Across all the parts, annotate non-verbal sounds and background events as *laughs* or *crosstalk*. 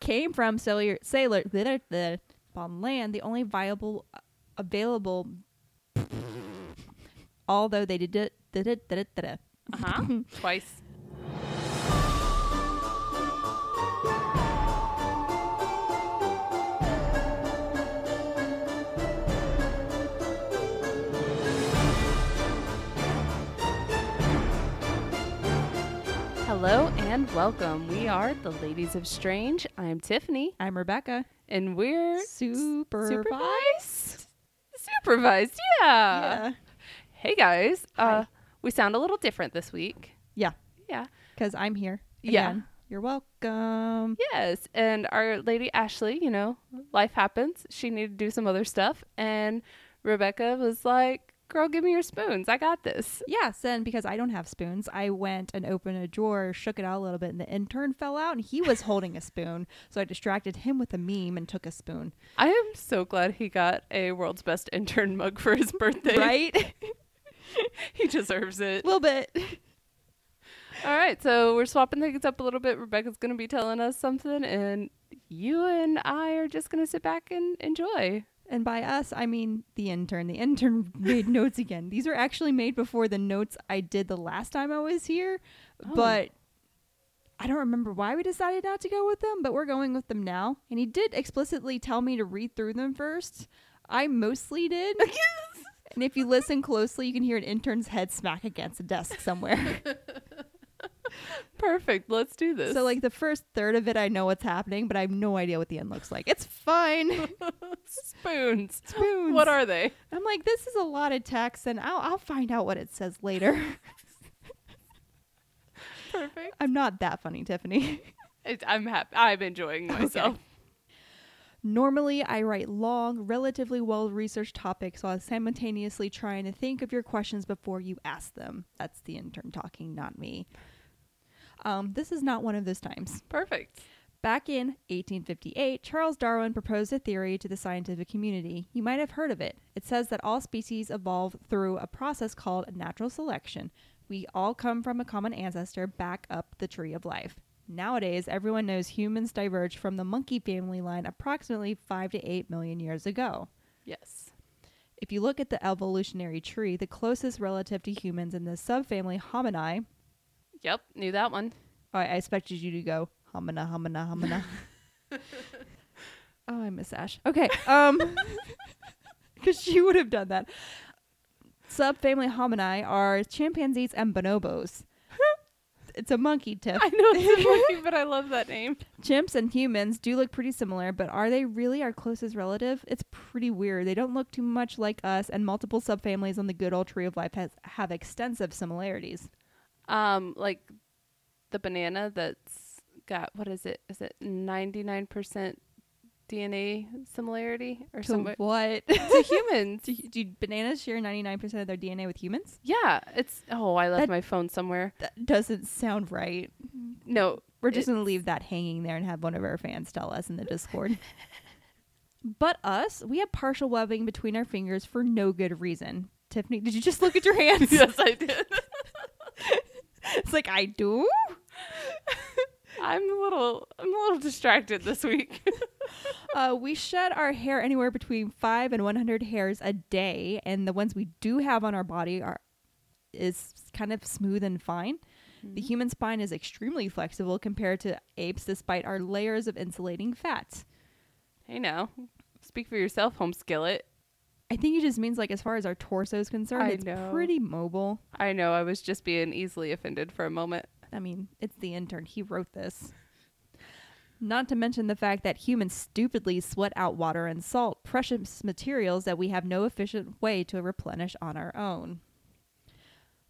came from sailor sailor the, land. The only viable uh, available, *laughs* although they did it. Did it, did it, did it. Uh huh. Twice. Hello and welcome. We are the Ladies of Strange. I'm Tiffany, I'm Rebecca. and we're Supervised. supervised. Supervised, yeah. Yeah. Hey guys, uh, we sound a little different this week. Yeah. Yeah. Because I'm here. Yeah. You're welcome. Yes, and our lady Ashley, you know, life happens. She needed to do some other stuff, and Rebecca was like, "Girl, give me your spoons. I got this." Yes, and because I don't have spoons, I went and opened a drawer, shook it out a little bit, and the intern fell out, and he was holding a spoon. So I distracted him with a meme and took a spoon. I am so glad he got a world's best intern mug for his birthday. Right? *laughs* *laughs* he deserves it. a little bit. All right, so we're swapping things up a little bit. Rebecca's going to be telling us something, and you and I are just going to sit back and enjoy. And by us, I mean the intern. The intern *laughs* made notes again. These were actually made before the notes I did the last time I was here, Oh. but I don't remember why we decided not to go with them, but we're going with them now. And he did explicitly tell me to read through them first. I mostly did. *laughs* and if you listen closely, you can hear an intern's head smack against a desk somewhere. *laughs* *laughs* Perfect. Let's do this. so, like, the first third of it, I know what's happening, but I have no idea what the end looks like. It's fine. *laughs* spoons. Spoons. What are they? I'm like, this is a lot of text, and I'll, I'll find out what it says later. *laughs* Perfect. I'm not that funny, Tiffany. It's, I'm happy. I'm enjoying myself. Normally, I write long, relatively well researched topics while simultaneously trying to think of your questions before you ask them. That's the intern talking, not me. Um, this is not one of those times. Perfect. Back in 1858, Charles Darwin proposed a theory to the scientific community. You might have heard of it. It says that all species evolve through a process called natural selection. We all come from a common ancestor back up the tree of life. Nowadays, everyone knows humans diverged from the monkey family line approximately 5 to 8 million years ago. Yes. If you look at the evolutionary tree, the closest relative to humans in the subfamily Homini, Yep. Knew that one. Oh, I I expected you to go homina, homina, homina. *laughs* oh, I miss Ash. Okay, *laughs* um, *laughs* because she would have done that. Subfamily homini are chimpanzees and bonobos. it's a monkey tip. I know it's a monkey, but I love that name. Chimps and humans do look pretty similar, but are they really our closest relative? It's pretty weird. They don't look too much like us, and multiple subfamilies on the good old tree of life has, have extensive similarities. Um, like the banana that's got what is it? Is it ninety nine percent DNA similarity or something what? *laughs* to humans? do, do bananas share 99% of their DNA with humans? Yeah, it's. Oh, I left That- my phone somewhere. That doesn't sound right. No, We're just going to leave that hanging there and have one of our fans tell us in the Discord. *laughs* but us, we have partial webbing between our fingers for no good reason. Tiffany, did you just look at your hands? *laughs* yes, I did. *laughs* it's like I do. I'm a little. I'm a little distracted this week. *laughs* Uh, we shed our hair anywhere between five and 100 hairs a day, and the ones we do have on our body are is kind of smooth and fine. The human spine is extremely flexible compared to apes, despite our layers of insulating fats. hey, now, speak for yourself, home skillet. I think it just means like as far as our torso is concerned, I it's know. pretty mobile. I know. I was just being easily offended for a moment. I mean, it's the intern. He wrote this. Not to mention the fact that humans stupidly sweat out water and salt, precious materials that we have no efficient way to replenish on our own.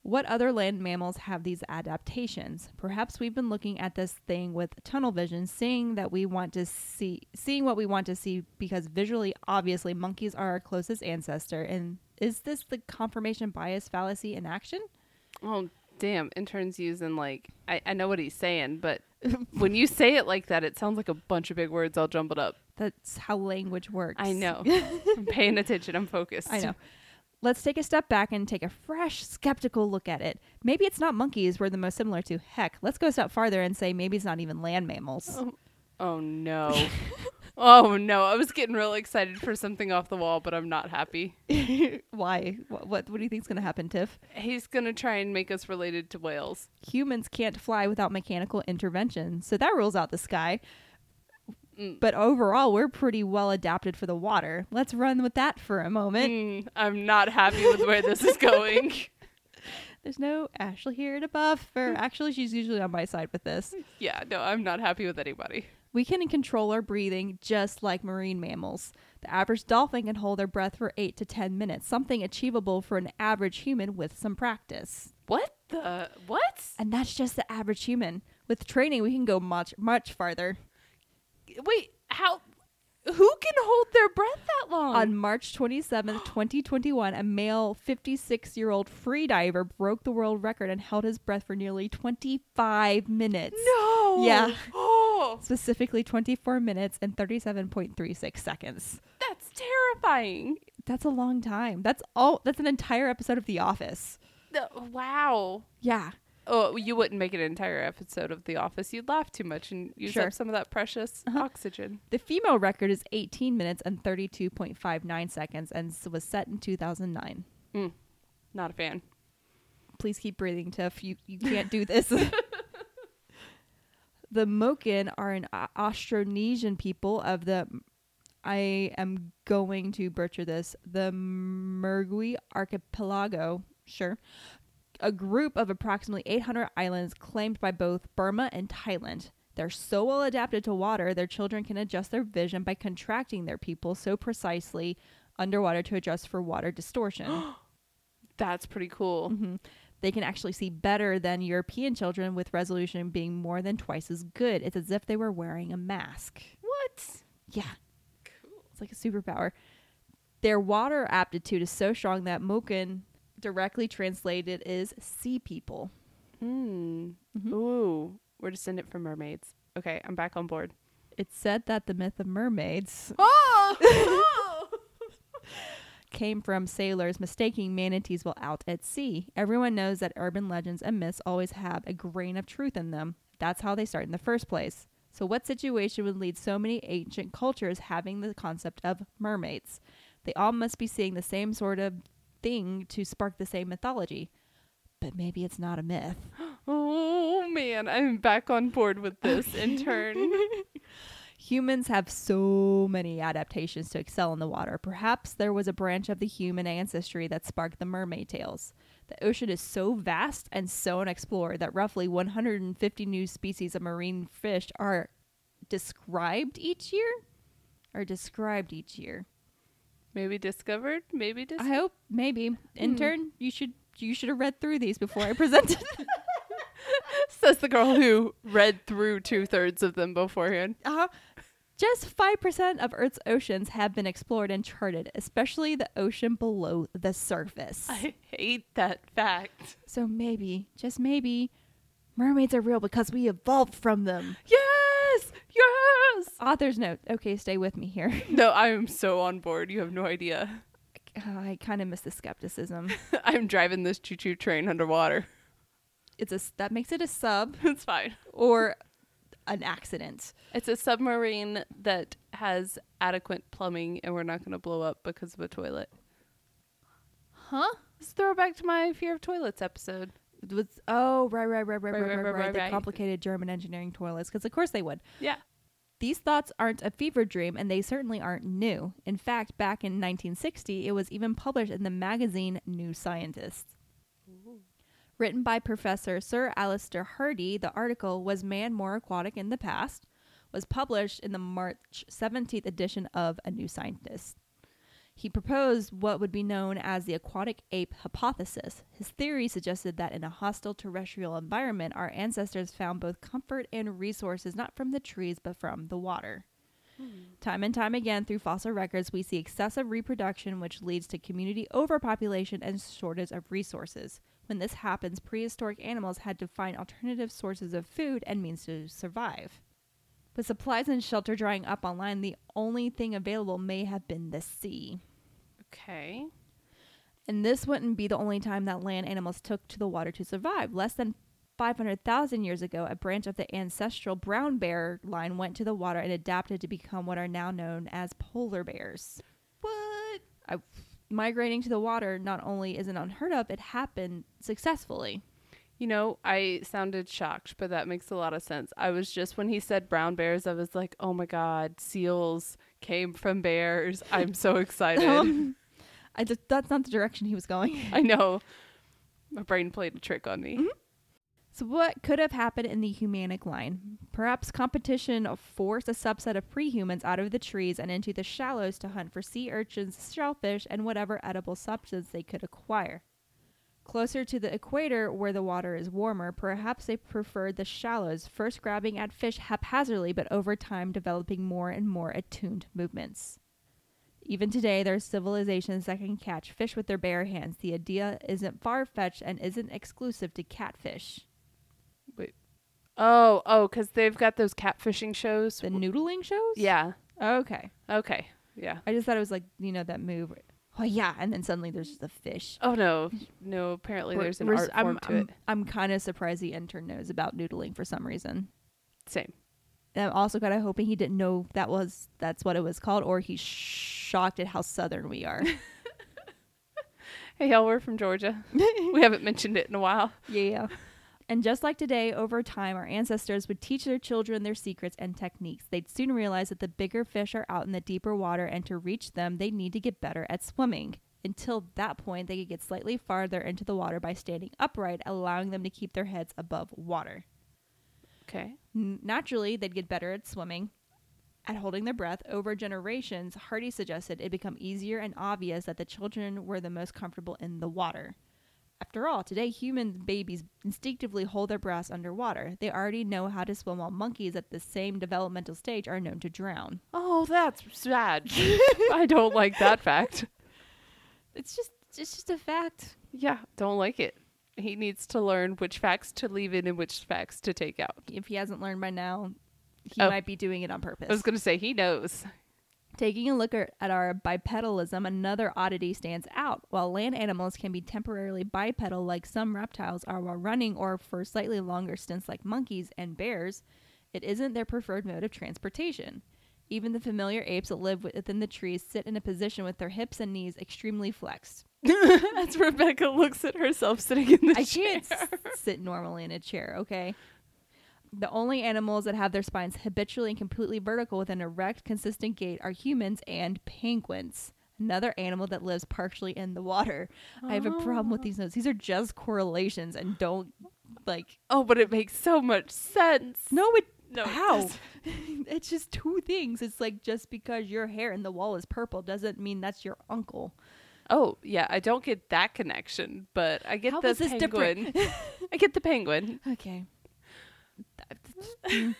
What other land mammals have these adaptations? Perhaps we've been looking at this thing with tunnel vision, seeing that we want to see seeing what we want to see because visually obviously monkeys are our closest ancestor and is this the confirmation bias fallacy in action? Oh, damn. Interns using, like, I, I know what he's saying, but *laughs* when you say it like that, it sounds like a bunch of big words all jumbled up. That's how language works. I know. *laughs* I'm paying attention. I'm focused. I know. Let's take a step back and take a fresh, skeptical look at it. Maybe it's not monkeys we're the most similar to. Heck, let's go a step farther and say maybe it's not even land mammals. Oh, Oh no. *laughs* oh no. I was getting real excited for something off the wall, but I'm not happy. *laughs* Why? What, what What do you think's going to happen, Tiff? He's gonna try and make us related to whales. Humans can't fly without mechanical intervention, so that rules out the sky. Mm. But overall, we're pretty well adapted for the water. Let's run with that for a moment. Mm, I'm not happy with where this is going. *laughs* There's no Ashley here to buff, or *laughs* actually, she's usually on my side with this. yeah, no, I'm not happy with anybody. We can control our breathing just like marine mammals. The average dolphin can hold their breath for 8 to 10 minutes, something achievable for an average human with some practice. What the what? And that's just the average human. With training, we can go much, much farther. Wait, how? Who can hold their breath that long? On March 27th, *gasps* 2021, a male 56 year old freediver broke the world record and held his breath for nearly 25 minutes. no. Yeah. *gasps* Oh, Specifically, 24 minutes and 37.36 seconds. that's terrifying. That's a long time. That's all. That's an entire episode of The Office. The- wow. Yeah. Oh, you wouldn't make an entire episode of The Office. You'd laugh too much and use Sure. up some of that precious Uh-huh. oxygen. The female record is 18 minutes and 32.59 seconds and s- was set in 2009. Mm, not a fan. Please keep breathing, Tiff. You you can't do this. *laughs* the Moken are an Au- Austronesian people of the I am going to butcher this. The Mergui archipelago, sure. A group of approximately 800 islands claimed by both Burma and Thailand. They're so well adapted to water, their children can adjust their vision by contracting their pupils so precisely underwater to adjust for water distortion. *gasps* That's pretty cool. Mhm. They can actually see better than European children, with resolution being more than twice as good. It's as if they were wearing a mask. What? Yeah, Cool. it's like a superpower. Their water aptitude is so strong that Moken, directly translated, is sea people. Hmm. Mhm. Ooh, we're descendant from mermaids. Okay, I'm back on board. It's said that the myth of mermaids *laughs* *laughs* Oh! came from sailors mistaking manatees while out at sea. Everyone knows that urban legends and myths always have a grain of truth in them. That's how they start in the first place. So, what situation would lead so many ancient cultures having the concept of mermaids? They all must be seeing the same sort of thing to spark the same mythology. But maybe it's not a myth. *gasps* oh man, I'm back on board with this in turn. *laughs* Humans have so many adaptations to excel in the water. Perhaps there was a branch of the human ancestry that sparked the mermaid tales. The ocean is so vast and so unexplored that roughly 150 new species of marine fish are described each year. Are described each year. Maybe discovered, maybe I hope maybe intern you should you should have read through these before I presented. *laughs* Says the girl who read through two thirds of them beforehand. uh-huh. Just 5% of Earth's oceans have been explored and charted, especially the ocean below the surface. I hate that fact. So maybe, just maybe, mermaids are real because we evolved from them. Yes! Yes! Author's note. Okay, stay with me here. *laughs* No, I am so on board. You have no idea. I kind of miss the skepticism. *laughs* I'm driving this choo choo train underwater. It's a that makes it a sub *laughs* it's fine. or an accident. It's a submarine that has adequate plumbing, and we're not going to blow up because of a toilet. Huh? Let's throw it back to my fear of toilets episode. Was oh right right right right right Right, right right, right, the right. complicated German engineering toilets because of course they would. Yeah. These thoughts aren't a fever dream, and they certainly aren't new. In fact, back in 1960, it was even published in the magazine New Scientist. Written by Professor Sir Alister Hardy, the article Was Man More Aquatic in the Past? was published in the March 17th edition of A New Scientist. He proposed what would be known as the aquatic ape hypothesis. His theory suggested that in a hostile terrestrial environment, our ancestors found both comfort and resources not from the trees but from the water. Hmm. Time and time again through fossil records, we see excessive reproduction, which leads to community overpopulation and shortage of resources. When this happens, prehistoric animals had to find alternative sources of food and means to survive. With supplies and shelter drying up online, the only thing available may have been the sea. Okay. And this wouldn't be the only time that land animals took to the water to survive. Less than 500,000 years ago, a branch of the ancestral brown bear line went to the water and adapted to become what are now known as polar bears. What? I, migrating to the water not only isn't unheard of, it happened successfully. You know, I sounded shocked, but that makes a lot of sense. I was just when he said brown bears, I was like, "Oh my god, seals came from bears." I'm so *laughs* excited. Um, I just, that's not the direction he was going. *laughs* I know. My brain played a trick on me. So, what could have happened in the humanic line? Perhaps competition forced a subset of prehumans out of the trees and into the shallows to hunt for sea urchins, shellfish, and whatever edible substance they could acquire. Closer to the equator, where the water is warmer, perhaps they preferred the shallows, first grabbing at fish haphazardly, but over time developing more and more attuned movements. Even today, there are civilizations that can catch fish with their bare hands. The idea isn't far fetched and isn't exclusive to catfish. Wait. Oh, oh, because they've got those catfishing shows. The noodling shows? Yeah. Oh, okay. Okay. Yeah. I just thought it was like, you know, that move. Oh, yeah. And then suddenly there's just a fish. Oh no, no. Apparently, We're- there's an art I'm, form to I'm, it. I'm kind of surprised the intern knows about noodling for some reason. Same. And I'm also kind of hoping he didn't know that was that's what it was called, or he's shocked at how southern we are. *laughs* Hey, y'all, we're from Georgia. *laughs* we haven't mentioned it in a while. yeah. And just like today, over time, our ancestors would teach their children their secrets and techniques. They'd soon realize that the bigger fish are out in the deeper water, and to reach them, they need to get better at swimming. Until that point, they could get slightly farther into the water by standing upright, allowing them to keep their heads above water. Okay. Naturally, they'd get better at swimming, at holding their breath. Over generations, Hardy suggested it become easier and obvious that the children were the most comfortable in the water. After all, today human babies instinctively hold their breaths underwater. They already know how to swim, while monkeys at the same developmental stage are known to drown. Oh, that's sad. *laughs* I don't like that fact. It's just, it's just a fact. Yeah, don't like it. He needs to learn which facts to leave in and which facts to take out. If he hasn't learned by now, he Oh. might be doing it on purpose. I was gonna say he knows. Taking a look at our bipedalism, another oddity stands out. While land animals can be temporarily bipedal, like some reptiles are while running, or for slightly longer stints, like monkeys and bears, it isn't their preferred mode of transportation. Even the familiar apes that live within the trees sit in a position with their hips and knees extremely flexed. *laughs* As Rebecca looks at herself sitting in the I chair. can't s- sit normally in a chair, okay? The only animals that have their spines habitually and completely vertical with an erect, consistent gait are humans and penguins. Another animal that lives partially in the water. I have a problem with ah. these notes. These are just correlations and don't like Oh, but it makes so much sense. no it No, how? doesn't. *laughs* it's just two things. It's like just because your hair in the wall is purple doesn't mean that's your uncle. Oh, yeah, I don't get that connection, but I get How the penguin. different? I get the penguin. *laughs* Okay. *laughs*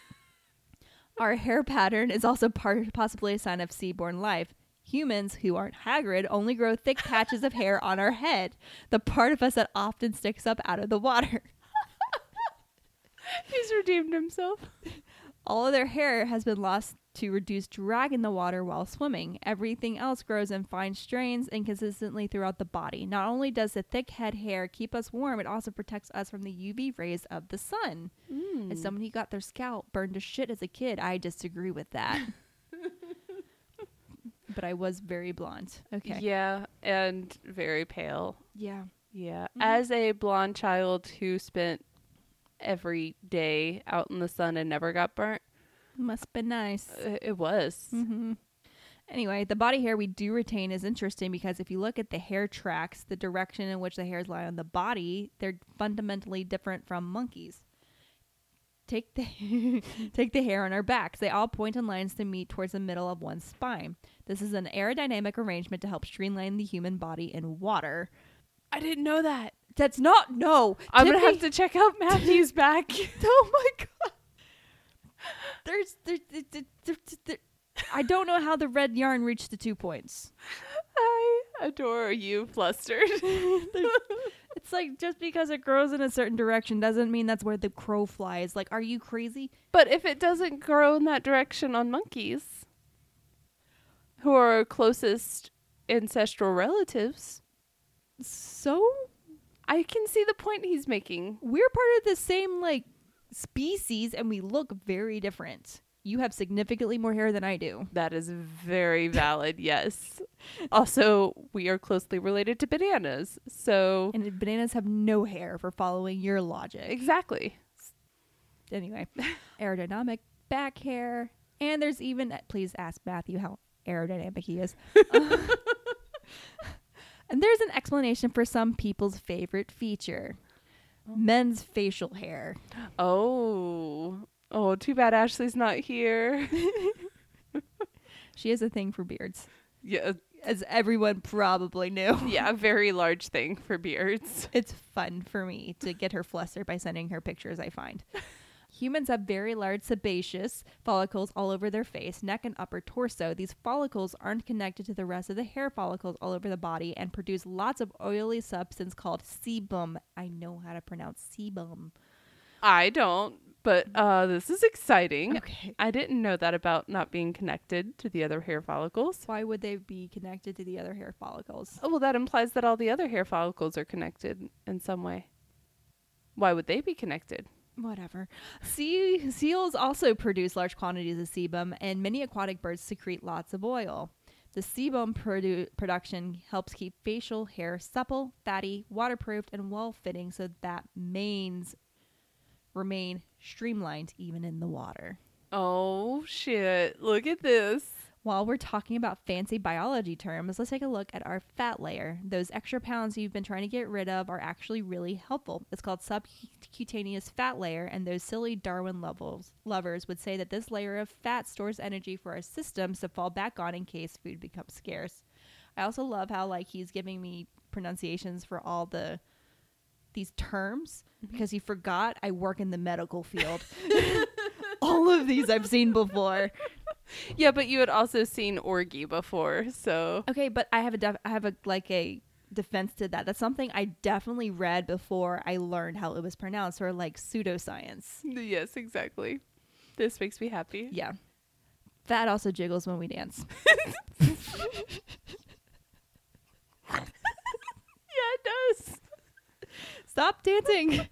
Our hair pattern is also part, possibly a sign of seaborne life. Humans who aren't Hagrid only grow thick patches of hair on our head, the part of us that often sticks up out of the water. *laughs* He's redeemed himself. *laughs* All of their hair has been lost to reduce drag in the water while swimming. Everything else grows in fine strains inconsistently throughout the body. Not only does the thick head hair keep us warm, it also protects us from the UV rays of the sun. Hmm. As someone who got their scalp burned to shit as a kid, I disagree with that. *laughs* but I was very blonde. Okay. Yeah, and very pale. Yeah. Yeah. Mhm. As a blonde child who spent every day out in the sun and never got burnt, Must have been nice. uh, it was. hmm Anyway, the body hair we do retain is interesting because if you look at the hair tracks, the direction in which the hairs lie on the body, they're fundamentally different from monkeys. Take the *laughs* take the hair on our backs. They all point in lines to meet towards the middle of one spine. This is an aerodynamic arrangement to help streamline the human body in water. I didn't know that. That's not no. I'm gonna have to check out Matthew's *laughs* back. *laughs* Oh my god. There's there, there, there, there, there- I don't know how the red yarn reached the two points. I adore you, flustered. *laughs* It's like just because it grows in a certain direction doesn't mean that's where the crow flies. Like, are you crazy? but if it doesn't grow in that direction on monkeys, who are our closest ancestral relatives, So I can see the point he's making. We're part of the same like species and we look very different. You have significantly more hair than I do. That is very valid, yes. Also, we are closely related to bananas. So, And bananas have no hair for following your logic. exactly. Anyway, *laughs* aerodynamic back hair. And there's even, please ask Matthew how aerodynamic he is. *laughs* and there's an explanation for some people's favorite feature men's facial hair. Oh. Oh, too bad Ashley's not here. *laughs* She has a thing for beards, yeah, uh, as everyone probably knew. *laughs* yeah, very large thing for beards. It's fun for me to get her flustered by sending her pictures I find. *laughs* Humans have very large sebaceous follicles all over their face, neck, and upper torso. These follicles aren't connected to the rest of the hair follicles all over the body and produce lots of oily substance called sebum. I know how to pronounce sebum. I don't, but uh this is exciting. Okay. I didn't know that about not being connected to the other hair follicles. Why would they be connected to the other hair follicles? Oh, well, that implies that all the other hair follicles are connected in some way. Why would they be connected? Whatever. Sea seals also produce large quantities of sebum, and many aquatic birds secrete lots of oil. The sebum produ- production helps keep facial hair supple, fatty, waterproofed, and well fitting so that manes remain streamlined even in the water. Oh, shit. Look at this. While we're talking about fancy biology terms, let's take a look at our fat layer. Those extra pounds you've been trying to get rid of are actually really helpful. It's called subcutaneous fat layer, and those silly Darwin levels, lovers would say that this layer of fat stores energy for our systems to fall back on in case food becomes scarce. I also love how like he's giving me pronunciations for all the these terms mm-hmm. because he forgot I work in the medical field. *laughs* all of these I've seen before. *laughs* Yeah, but you had also seen orgy before, so Okay, but I have a def- I have a like a defense to that. That's something I definitely read before I learned how it was pronounced, or like pseudoscience. yes, exactly. This makes me happy. Yeah, that also jiggles when we dance. *laughs* *laughs* Yeah, it does. Stop dancing.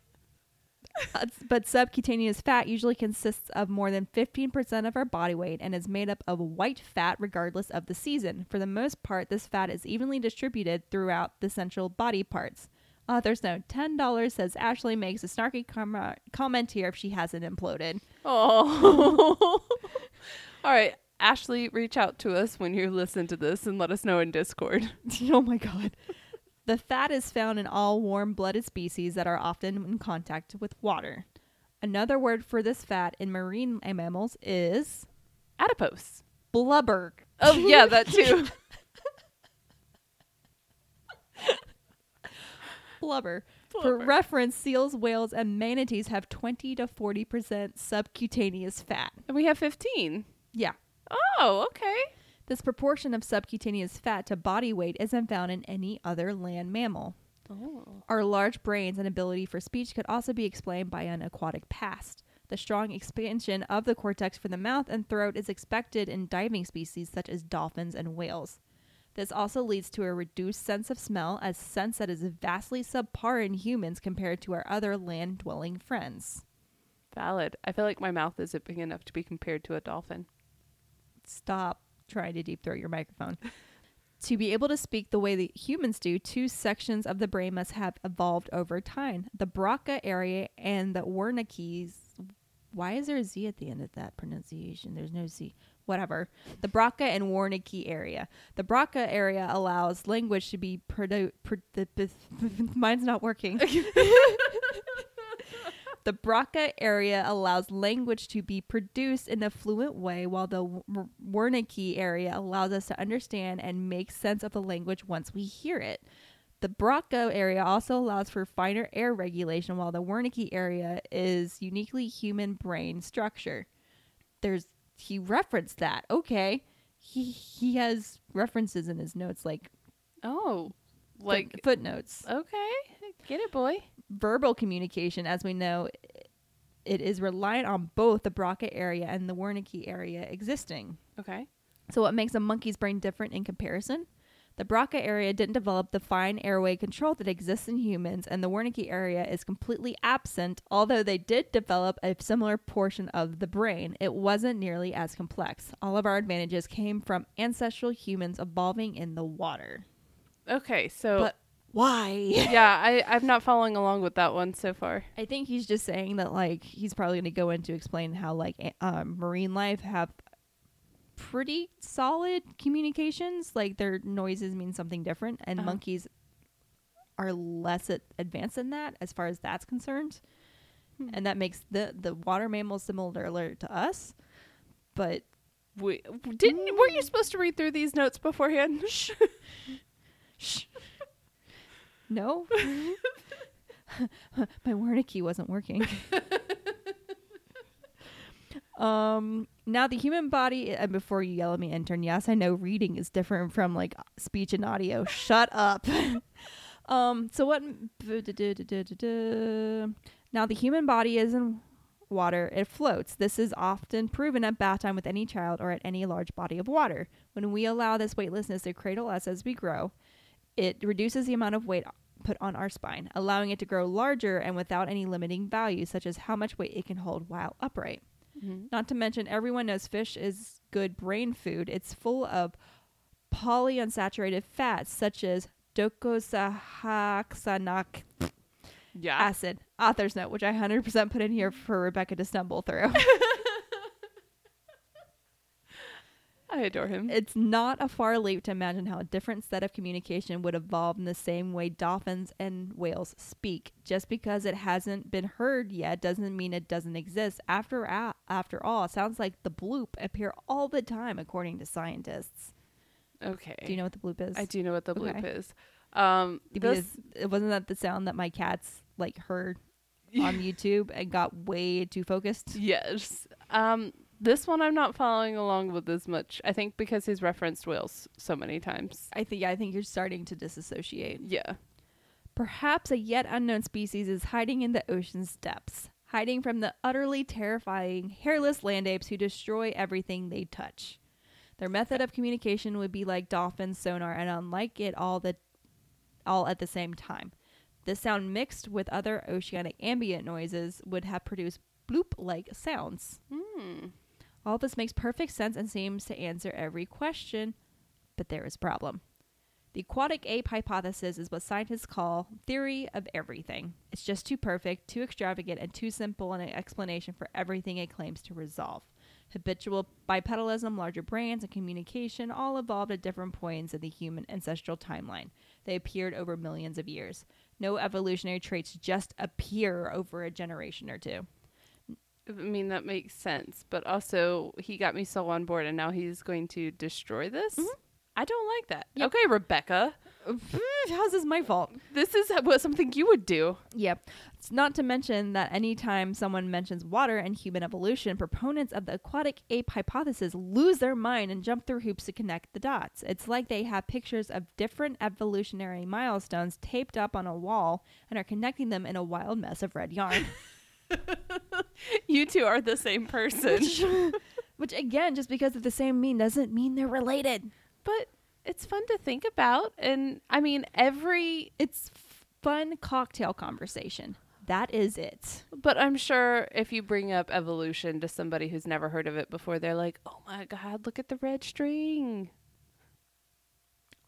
*laughs* Uh, but subcutaneous fat usually consists of more than 15% of our body weight and is made up of white fat regardless of the season. For the most part, this fat is evenly distributed throughout the central body parts. Author's note $10 says Ashley makes a snarky com- comment here if she hasn't imploded. Oh. *laughs* All right, Ashley, reach out to us when you listen to this and let us know in Discord. *laughs* oh my god. The fat is found in all warm blooded species that are often in contact with water. Another word for this fat in marine mammals is Adipose. blubber. Oh, yeah, that *laughs* too. Blubber. For reference, seals, whales, and manatees have 20 to 40% subcutaneous fat. and we have 15. Yeah. Oh, okay. This proportion of subcutaneous fat to body weight isn't found in any other land mammal. Oh. Our large brains and ability for speech could also be explained by an aquatic past. The strong expansion of the cortex for the mouth and throat is expected in diving species such as dolphins and whales. This also leads to a reduced sense of smell, a sense that is vastly subpar in humans compared to our other land dwelling friends. Valid. I feel like my mouth isn't big enough to be compared to a dolphin. Stop trying to deep throat your microphone. to be able to speak the way that humans do, two sections of the brain must have evolved over time. The Broca area and the Wernicke's. Why is there a Z at the end of that pronunciation? There's no Z. Whatever. The Broca and Wernicke area. The Broca area allows language to be produ- pro- the, *laughs* the, mine's not working. *laughs* *laughs* The Broca area allows language to be produced in a fluent way, while the Wernicke area allows us to understand and make sense of the language once we hear it. The Broca area also allows for finer air regulation, while the Wernicke area is uniquely human brain structure. There's he referenced that. Okay, he he has references in his notes like Oh. foot- Like, footnotes. okay. Get it, boy. Verbal communication, as we know, it is reliant on both the Broca area and the Wernicke area existing. Okay. So, what makes a monkey's brain different in comparison? The Broca area didn't develop the fine airway control that exists in humans, and the Wernicke area is completely absent, although they did develop a similar portion of the brain. It wasn't nearly as complex. All of our advantages came from ancestral humans evolving in the water. Okay, so But why? *laughs* yeah, I I'm not following along with that one so far. I think he's just saying that, like, he's probably going to go into explain how, like, a- um, marine life have pretty solid communications. Like, their noises mean something different, and Uh-huh. monkeys are less a- advanced than that as far as that's concerned. Hmm. And that makes the the water mammals similar to us, but We didn't were you supposed to read through these notes beforehand? Shh. *laughs* no, *laughs* my Wernicke wasn't working. *laughs* um, now the human body, and before you yell at me, intern, yes, I know reading is different from like speech and audio. Shut up. *laughs* um, so what? Now the human body is in water, it floats. This is often proven at bath time with any child or at any large body of water. When we allow this weightlessness to cradle us as we grow, it reduces the amount of weight put on our spine, allowing it to grow larger and without any limiting value, such as how much weight it can hold while upright. Mhm. Not to mention, everyone knows fish is good brain food. It's full of polyunsaturated fats, such as docosahexaenoic Yeah. acid. Author's note, which I 100% put in here for Rebecca to stumble through. *laughs* I adore him. it's not a far leap to imagine how a different set of communication would evolve in the same way dolphins and whales speak. Just because it hasn't been heard yet doesn't mean it doesn't exist. After a- after all, sounds like the bloop appear all the time according to scientists. okay. Do you know what the bloop is? I do know what the bloop Okay. is. Um Because it wasn't that the sound that my cats like heard *laughs* on YouTube and got way too focused. Yes. Um this one I'm not following along with as much. I think because he's referenced whales so many times. I think yeah, I think you're starting to disassociate. Yeah. Perhaps a yet unknown species is hiding in the ocean's depths, hiding from the utterly terrifying hairless land apes who destroy everything they touch. Their method of communication would be like dolphin sonar and unlike it all the all at the same time. This sound mixed with other oceanic ambient noises would have produced bloop-like sounds. Hmm. All this makes perfect sense and seems to answer every question, but there is a problem. The aquatic ape hypothesis is what scientists call theory of everything. It's just too perfect, too extravagant, and too simple an explanation for everything it claims to resolve. Habitual bipedalism, larger brains, and communication all evolved at different points in the human ancestral timeline. They appeared over millions of years. No evolutionary traits just appear over a generation or two. I mean that makes sense, but also he got me so on board and now he's going to destroy this? Mm-hmm. I don't like that. Yep. Okay, Rebecca. *laughs* How's this my fault? This is what something you would do. Yep. It's not to mention that anytime someone mentions water and human evolution, proponents of the aquatic ape hypothesis lose their mind and jump through hoops to connect the dots. It's like they have pictures of different evolutionary milestones taped up on a wall and are connecting them in a wild mess of red yarn. *laughs* *laughs* You two are the same person. which, *laughs* which, again, just because of the same mean doesn't mean they're related. but it's fun to think about and I mean every It's fun cocktail conversation. That is it. but I'm sure if you bring up evolution to somebody who's never heard of it before, they're like, "Oh my god, look at the red string."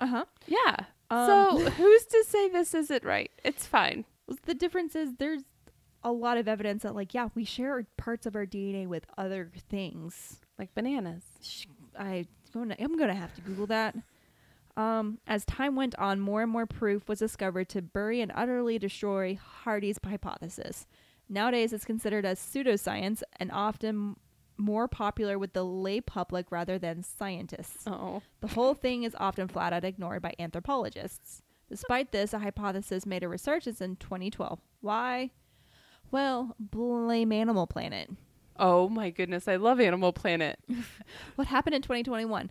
Uh huh. Yeah. Um, so *laughs* who's to say this isn't right? It's fine. the difference is there's a lot of evidence that like yeah we share parts of our dna with other things Like bananas. i i'm gonna have to google that um, as time went on more and more proof was discovered to bury and utterly destroy hardy's hypothesis nowadays it's considered as pseudoscience and often more popular with the lay public rather than scientists Oh. the whole thing is often flat out ignored by anthropologists. Despite this, a hypothesis made a resurgence in 2012. Why? Well, blame Animal Planet. Oh my goodness, I love Animal Planet. *laughs* What happened in 2021?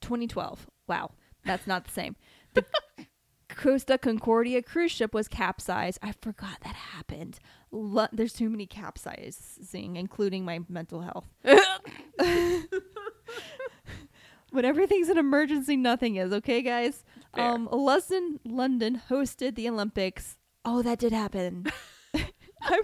2012. Wow, that's not the same. The *laughs* Costa Concordia cruise ship was capsized. I forgot that happened. Lo- There's too many capsizing, including my mental health. *laughs* when everything's an emergency, nothing is. Okay, guys. Fair. Um, London, London hosted the Olympics. Oh, that did happen. I'm,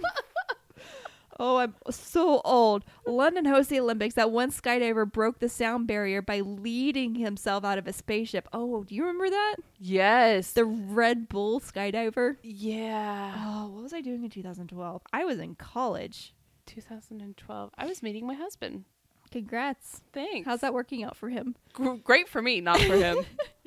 *laughs* oh, I'm so old. London hosted the Olympics. That one skydiver broke the sound barrier by leading himself out of a spaceship. Oh, do you remember that? yes. The Red Bull skydiver. yeah. Oh, what was I doing in 2012? I was in college. 2012. I was meeting my husband. Congrats. Thanks. How's that working out for him? Gr- great for me, not for him. *laughs*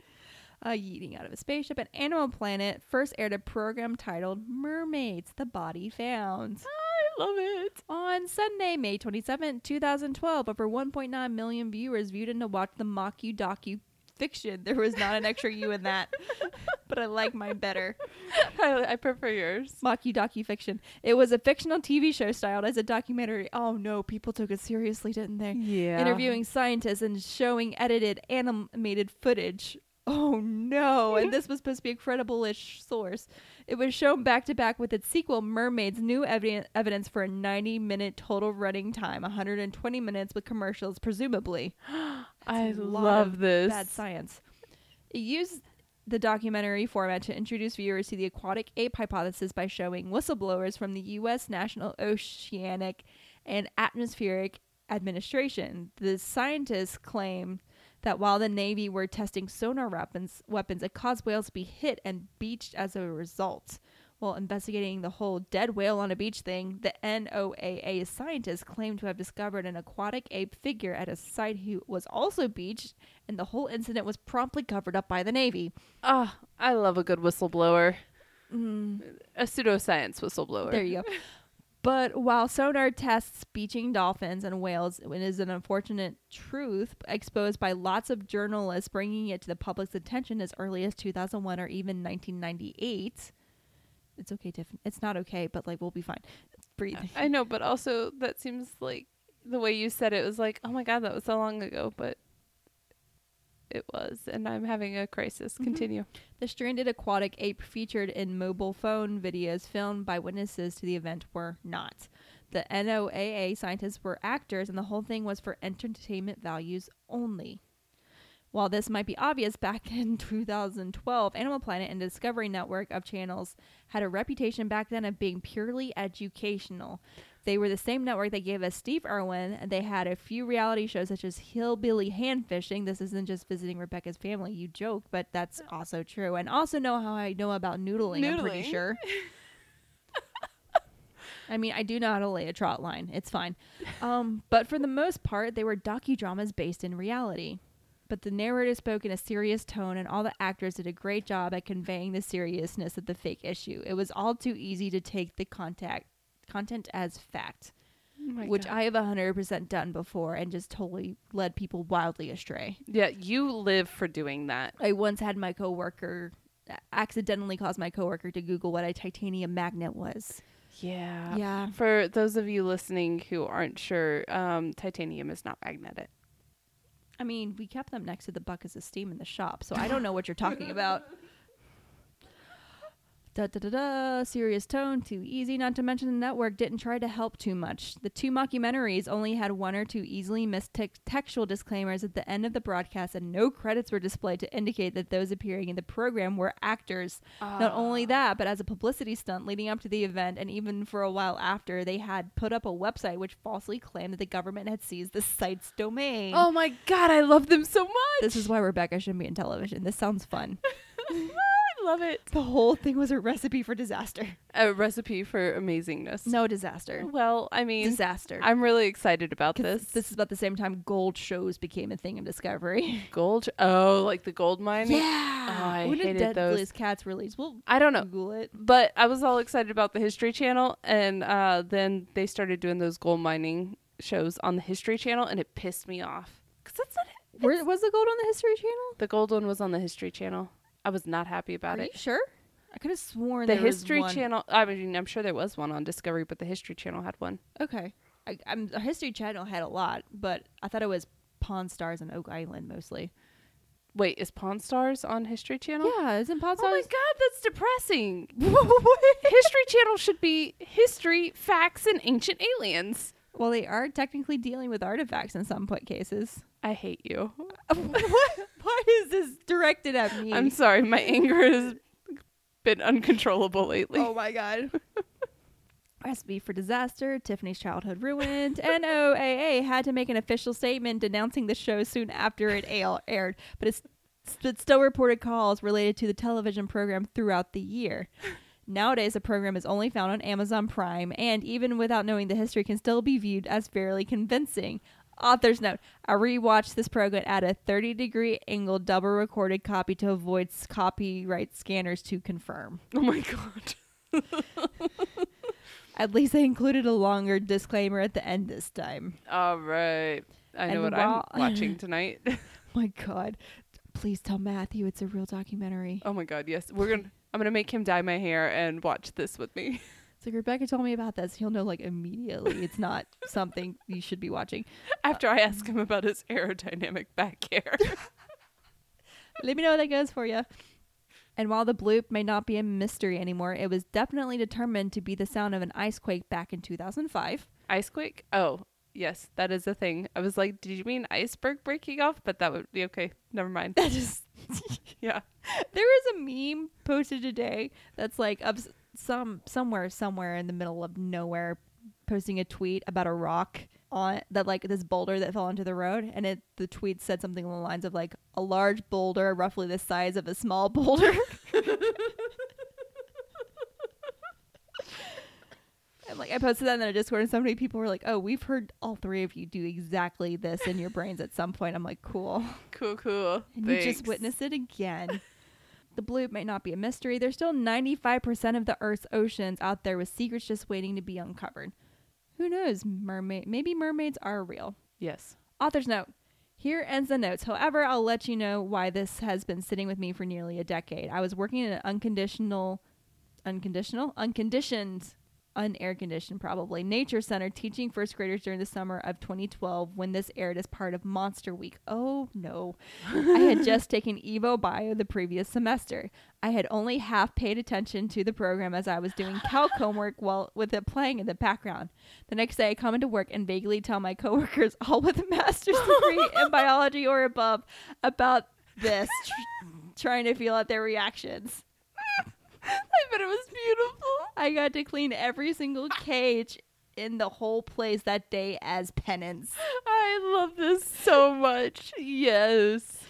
uh, yeeting out of a spaceship at Animal Planet first aired a program titled Mermaids The Body Found. I love it. On Sunday, May 27, 2012, over 1.9 million viewers viewed and to watch the Mock-U docu fiction. There was not an extra U in that, *laughs* but I like mine better. I, I prefer yours. Mock-U docu fiction. It was a fictional TV show styled as a documentary. Oh no, people took it seriously, didn't they? Yeah. interviewing scientists and showing edited animated footage. Oh no! and *laughs* this was supposed to be a credible-ish source. It was shown back to back with its sequel, Mermaids, new evidence evidence for a 90-minute total running time, 120 minutes with commercials, presumably. *gasps* I love this. Bad science. It used the documentary format to introduce viewers to the aquatic ape hypothesis by showing whistleblowers from the U.S. National Oceanic and Atmospheric Administration. The scientists claim that while the Navy were testing sonar weapons, weapons, it caused whales to be hit and beached as a result. While investigating the whole dead whale on a beach thing, the NOAA scientists claimed to have discovered an aquatic ape figure at a site who was also beached, and the whole incident was promptly covered up by the Navy. Ah, I love a good whistleblower. A pseudoscience whistleblower. There you go. *laughs* But while sonar tests beaching dolphins and whales it is an unfortunate truth exposed by lots of journalists bringing it to the public's attention as early as 2001 or even 1998. It's okay, Tiffany. It's not okay, but like we'll be fine. Breathe. *laughs* I know, but also that seems like the way you said it was like, oh my god, that was so long ago, but it was, and I'm having a crisis. Mhm. Continue. The stranded aquatic ape featured in mobile phone videos filmed by witnesses to the event were not. The NOAA scientists were actors, and the whole thing was for entertainment values only. While this might be obvious, back in *laughs* 2012, Animal Planet and Discovery Network of channels had a reputation back then of being purely educational. They were the same network that gave us Steve Irwin, and they had a few reality shows such as Hillbilly Hand Fishing. This isn't just visiting Rebecca's family, you joke, but that's also true. And also know how I know about noodling, I'm pretty sure. *laughs* I mean, I do know how to lay a trot line. It's fine. Um, but for the most part, they were docudramas based in reality. But the narrator spoke in a serious tone, and all the actors did a great job at conveying the seriousness of the fake issue. It was all too easy to take the contact content as fact, Oh which God. I have 100% done before and just totally led people wildly astray. yeah, you live for doing that. I once had my coworker accidentally caused my coworker to Google what a titanium magnet was. Yeah. Yeah. For those of you listening who aren't sure, um, titanium is not magnetic. I mean, we kept them next to the buckets of steam in the shop, so I don't know what you're talking about. *laughs* Da da da da. Serious tone, too easy. Not to mention the network didn't try to help too much. The two mockumentaries only had one or two easily missed tex- textual disclaimers at the end of the broadcast, and no credits were displayed to indicate that those appearing in the program were actors. Not only ah. that, but as a publicity stunt leading up to the event, and even for a while after, they had put up a website which falsely claimed that the government had seized the site's domain. Oh my god, I love them so much. This is why Rebecca shouldn't be in television. This sounds fun. *laughs* Love it. the whole thing was a recipe for disaster. A recipe for amazingness. No disaster. Well, I mean, Disaster. I'm really excited about this. This is about the same time gold shows became a thing in Discovery. *laughs* gold. Oh, like the gold mining. Yeah. Oh, I when did hated those. Deadliest Catch release? We'll I don't know, Google it. but I was all excited about the History Channel, and uh, then they started doing those gold mining shows on the History Channel, and it pissed me off. Cause that's not it. Where was the gold on the History Channel? The gold one was on the History Channel. I was not happy about it. Are it. you sure? I could have sworn The there was History one- Channel. I mean, I'm sure there was one on Discovery, but the History Channel had one. Okay. I, I'm, the History Channel had a lot, but I thought it was Pawn Stars and Oak Island mostly. Wait, is Pawn Stars on History Channel? Yeah, isn't Pawn Stars? Oh my god, that's depressing. *laughs* History Channel should be history, facts, and ancient aliens. Well, they are technically dealing with artifacts in some point cases. I hate you. *laughs* what? Why is this directed at me? I'm sorry. My anger has been uncontrollable lately. oh my god. *laughs* Recipe for Disaster, Tiffany's Childhood Ruined, *laughs* NOAA had to make an official statement denouncing the show soon after it aired, but it's but still reported calls related to the television program throughout the year. Nowadays, the program is only found on Amazon Prime, and even without knowing the history, can still be viewed as fairly convincing. Author's note: I rewatched this program at a 30 degree angle, double recorded copy to avoid copyright scanners to confirm. *laughs* Oh my god. *laughs* At least they included a longer disclaimer at the end this time. All right. I know And what while- I'm *laughs* watching tonight. My God. Please tell Matthew it's a real documentary. oh my god, yes. We're going to I'm going to make him dye my hair and watch this with me. *laughs* It's like Rebecca told me about this. He'll know like immediately it's not *laughs* something you should be watching. After uh, I ask him about his aerodynamic back hair. *laughs* Let me know how that goes for you. And while the bloop may not be a mystery anymore, it was definitely determined to be the sound of an ice quake back in 2005. Icequake? Oh, yes, that is a thing. I was like, did you mean iceberg breaking off? But that would be okay. Never mind. That just *laughs* yeah. there is a meme posted today that's like of some somewhere somewhere in the middle of nowhere posting a tweet about a rock on that like this boulder that fell onto the road and it the tweet said something along the lines of like a large boulder roughly the size of a small boulder *laughs* *laughs* and like I posted that in the Discord and so many people were like oh we've heard all three of you do exactly this in your brains at some point I'm like cool Cool, cool. and you just witness it again. the bloop may not be a mystery. There's still 95% of the Earth's oceans out there with secrets just waiting to be uncovered. Who knows? Mermaid. Maybe mermaids are real. Yes. Author's note. Here ends the notes. However, I'll let you know why this has been sitting with me for nearly a decade. I was working in an unconditional, unconditional, unconditioned, unair conditioned probably nature center teaching first graders during the summer of 2012 when this aired as part of Monster Week. Oh no. I had *laughs* just taken Evo Bio the previous semester. I had only half paid attention to the program as I was doing *laughs* calc homework while with it playing in the background. The next day, I come into work and vaguely tell my coworkers, all with a master's *laughs* degree in biology or above, about this, tr- trying to feel out their reactions. *laughs* I bet it was beautiful. I got to clean every single cage in the whole place that day as penance. I love this so much. Yes. *sighs*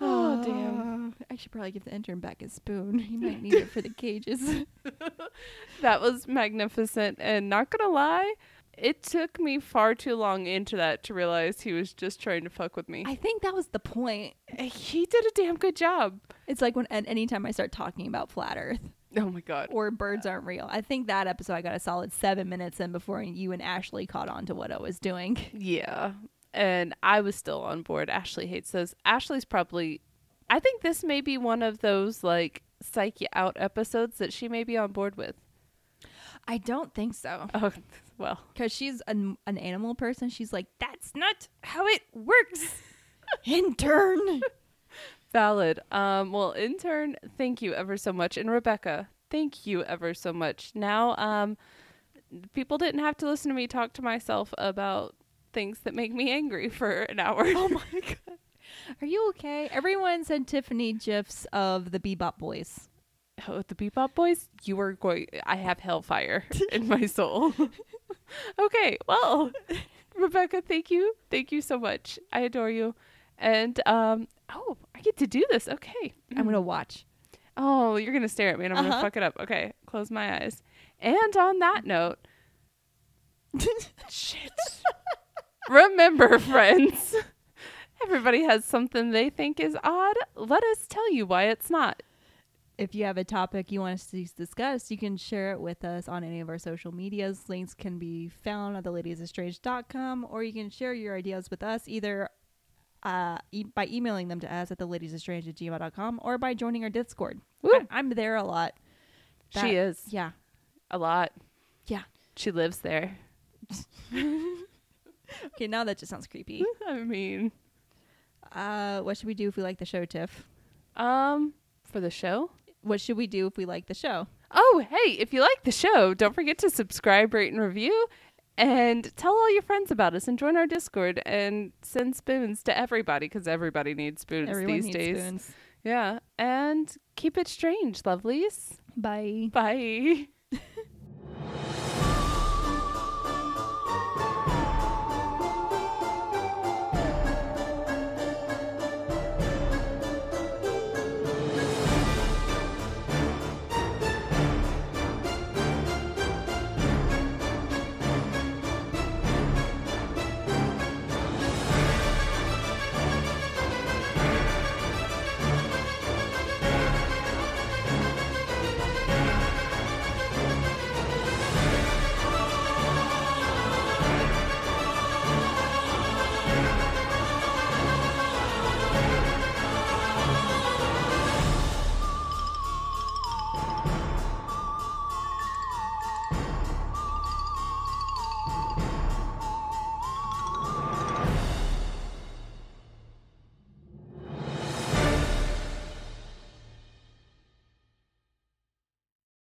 Oh, damn. Uh, I should probably give the intern back his spoon. He might need it for the *laughs* cages. That was magnificent. And not going to lie, it took me far too long into that to realize he was just trying to fuck with me. I think that was the point. he did a damn good job. It's like when at any time I start talking about flat Earth Oh my God. or birds aren't real. I think that episode I got a solid seven minutes in before you and Ashley caught on to what I was doing. Yeah. And I was still on board. Ashley hates those. Ashley's probably, I think this may be one of those like psych you out episodes that she may be on board with. I don't think so. Oh, *laughs* well. Because she's an, an animal person. She's like, that's not how it works. *laughs* Intern. *laughs* Valid. Um, well, intern, thank you ever so much. And Rebecca, thank you ever so much. Now, um, people didn't have to listen to me talk to myself about things that make me angry for an hour. Oh my god. Are you okay? Everyone sent Tiffany gifs of the Bebop Boys. Oh, the Bebop Boys, you are going. I have hellfire *laughs* in my soul. *laughs* okay, well, Rebecca, thank you, thank you so much. I adore you, and um, oh, I get to do this. Okay, I'm gonna watch. Oh, you're gonna stare at me, and I'm Uh-huh. gonna fuck it up. Okay, close my eyes. And on that note, shit. *laughs* Remember, friends, everybody has something they think is odd. Let us tell you why it's not. If you have a topic you want us to discuss, you can share it with us on any of our social medias. Links can be found at theladiesestrange.com, or you can share your ideas with us either uh, e- by emailing them to us at theladiesestrange at gmail.com or by joining our Discord. Woo. I, am there a lot. That- she is Yeah. a lot. Yeah. She lives there. *laughs* Okay, now that just sounds creepy. *laughs* I mean, Uh, what should we do if we like the show, Tiff? um, for the show. What should we do if we like the show? Oh, hey, if you like the show, don't forget to subscribe, rate, and review. and tell all your friends about us and join our Discord and send spoons to everybody because everybody needs spoons Everyone these needs days. spoons. Yeah. And keep it strange, lovelies. Bye. Bye. *laughs*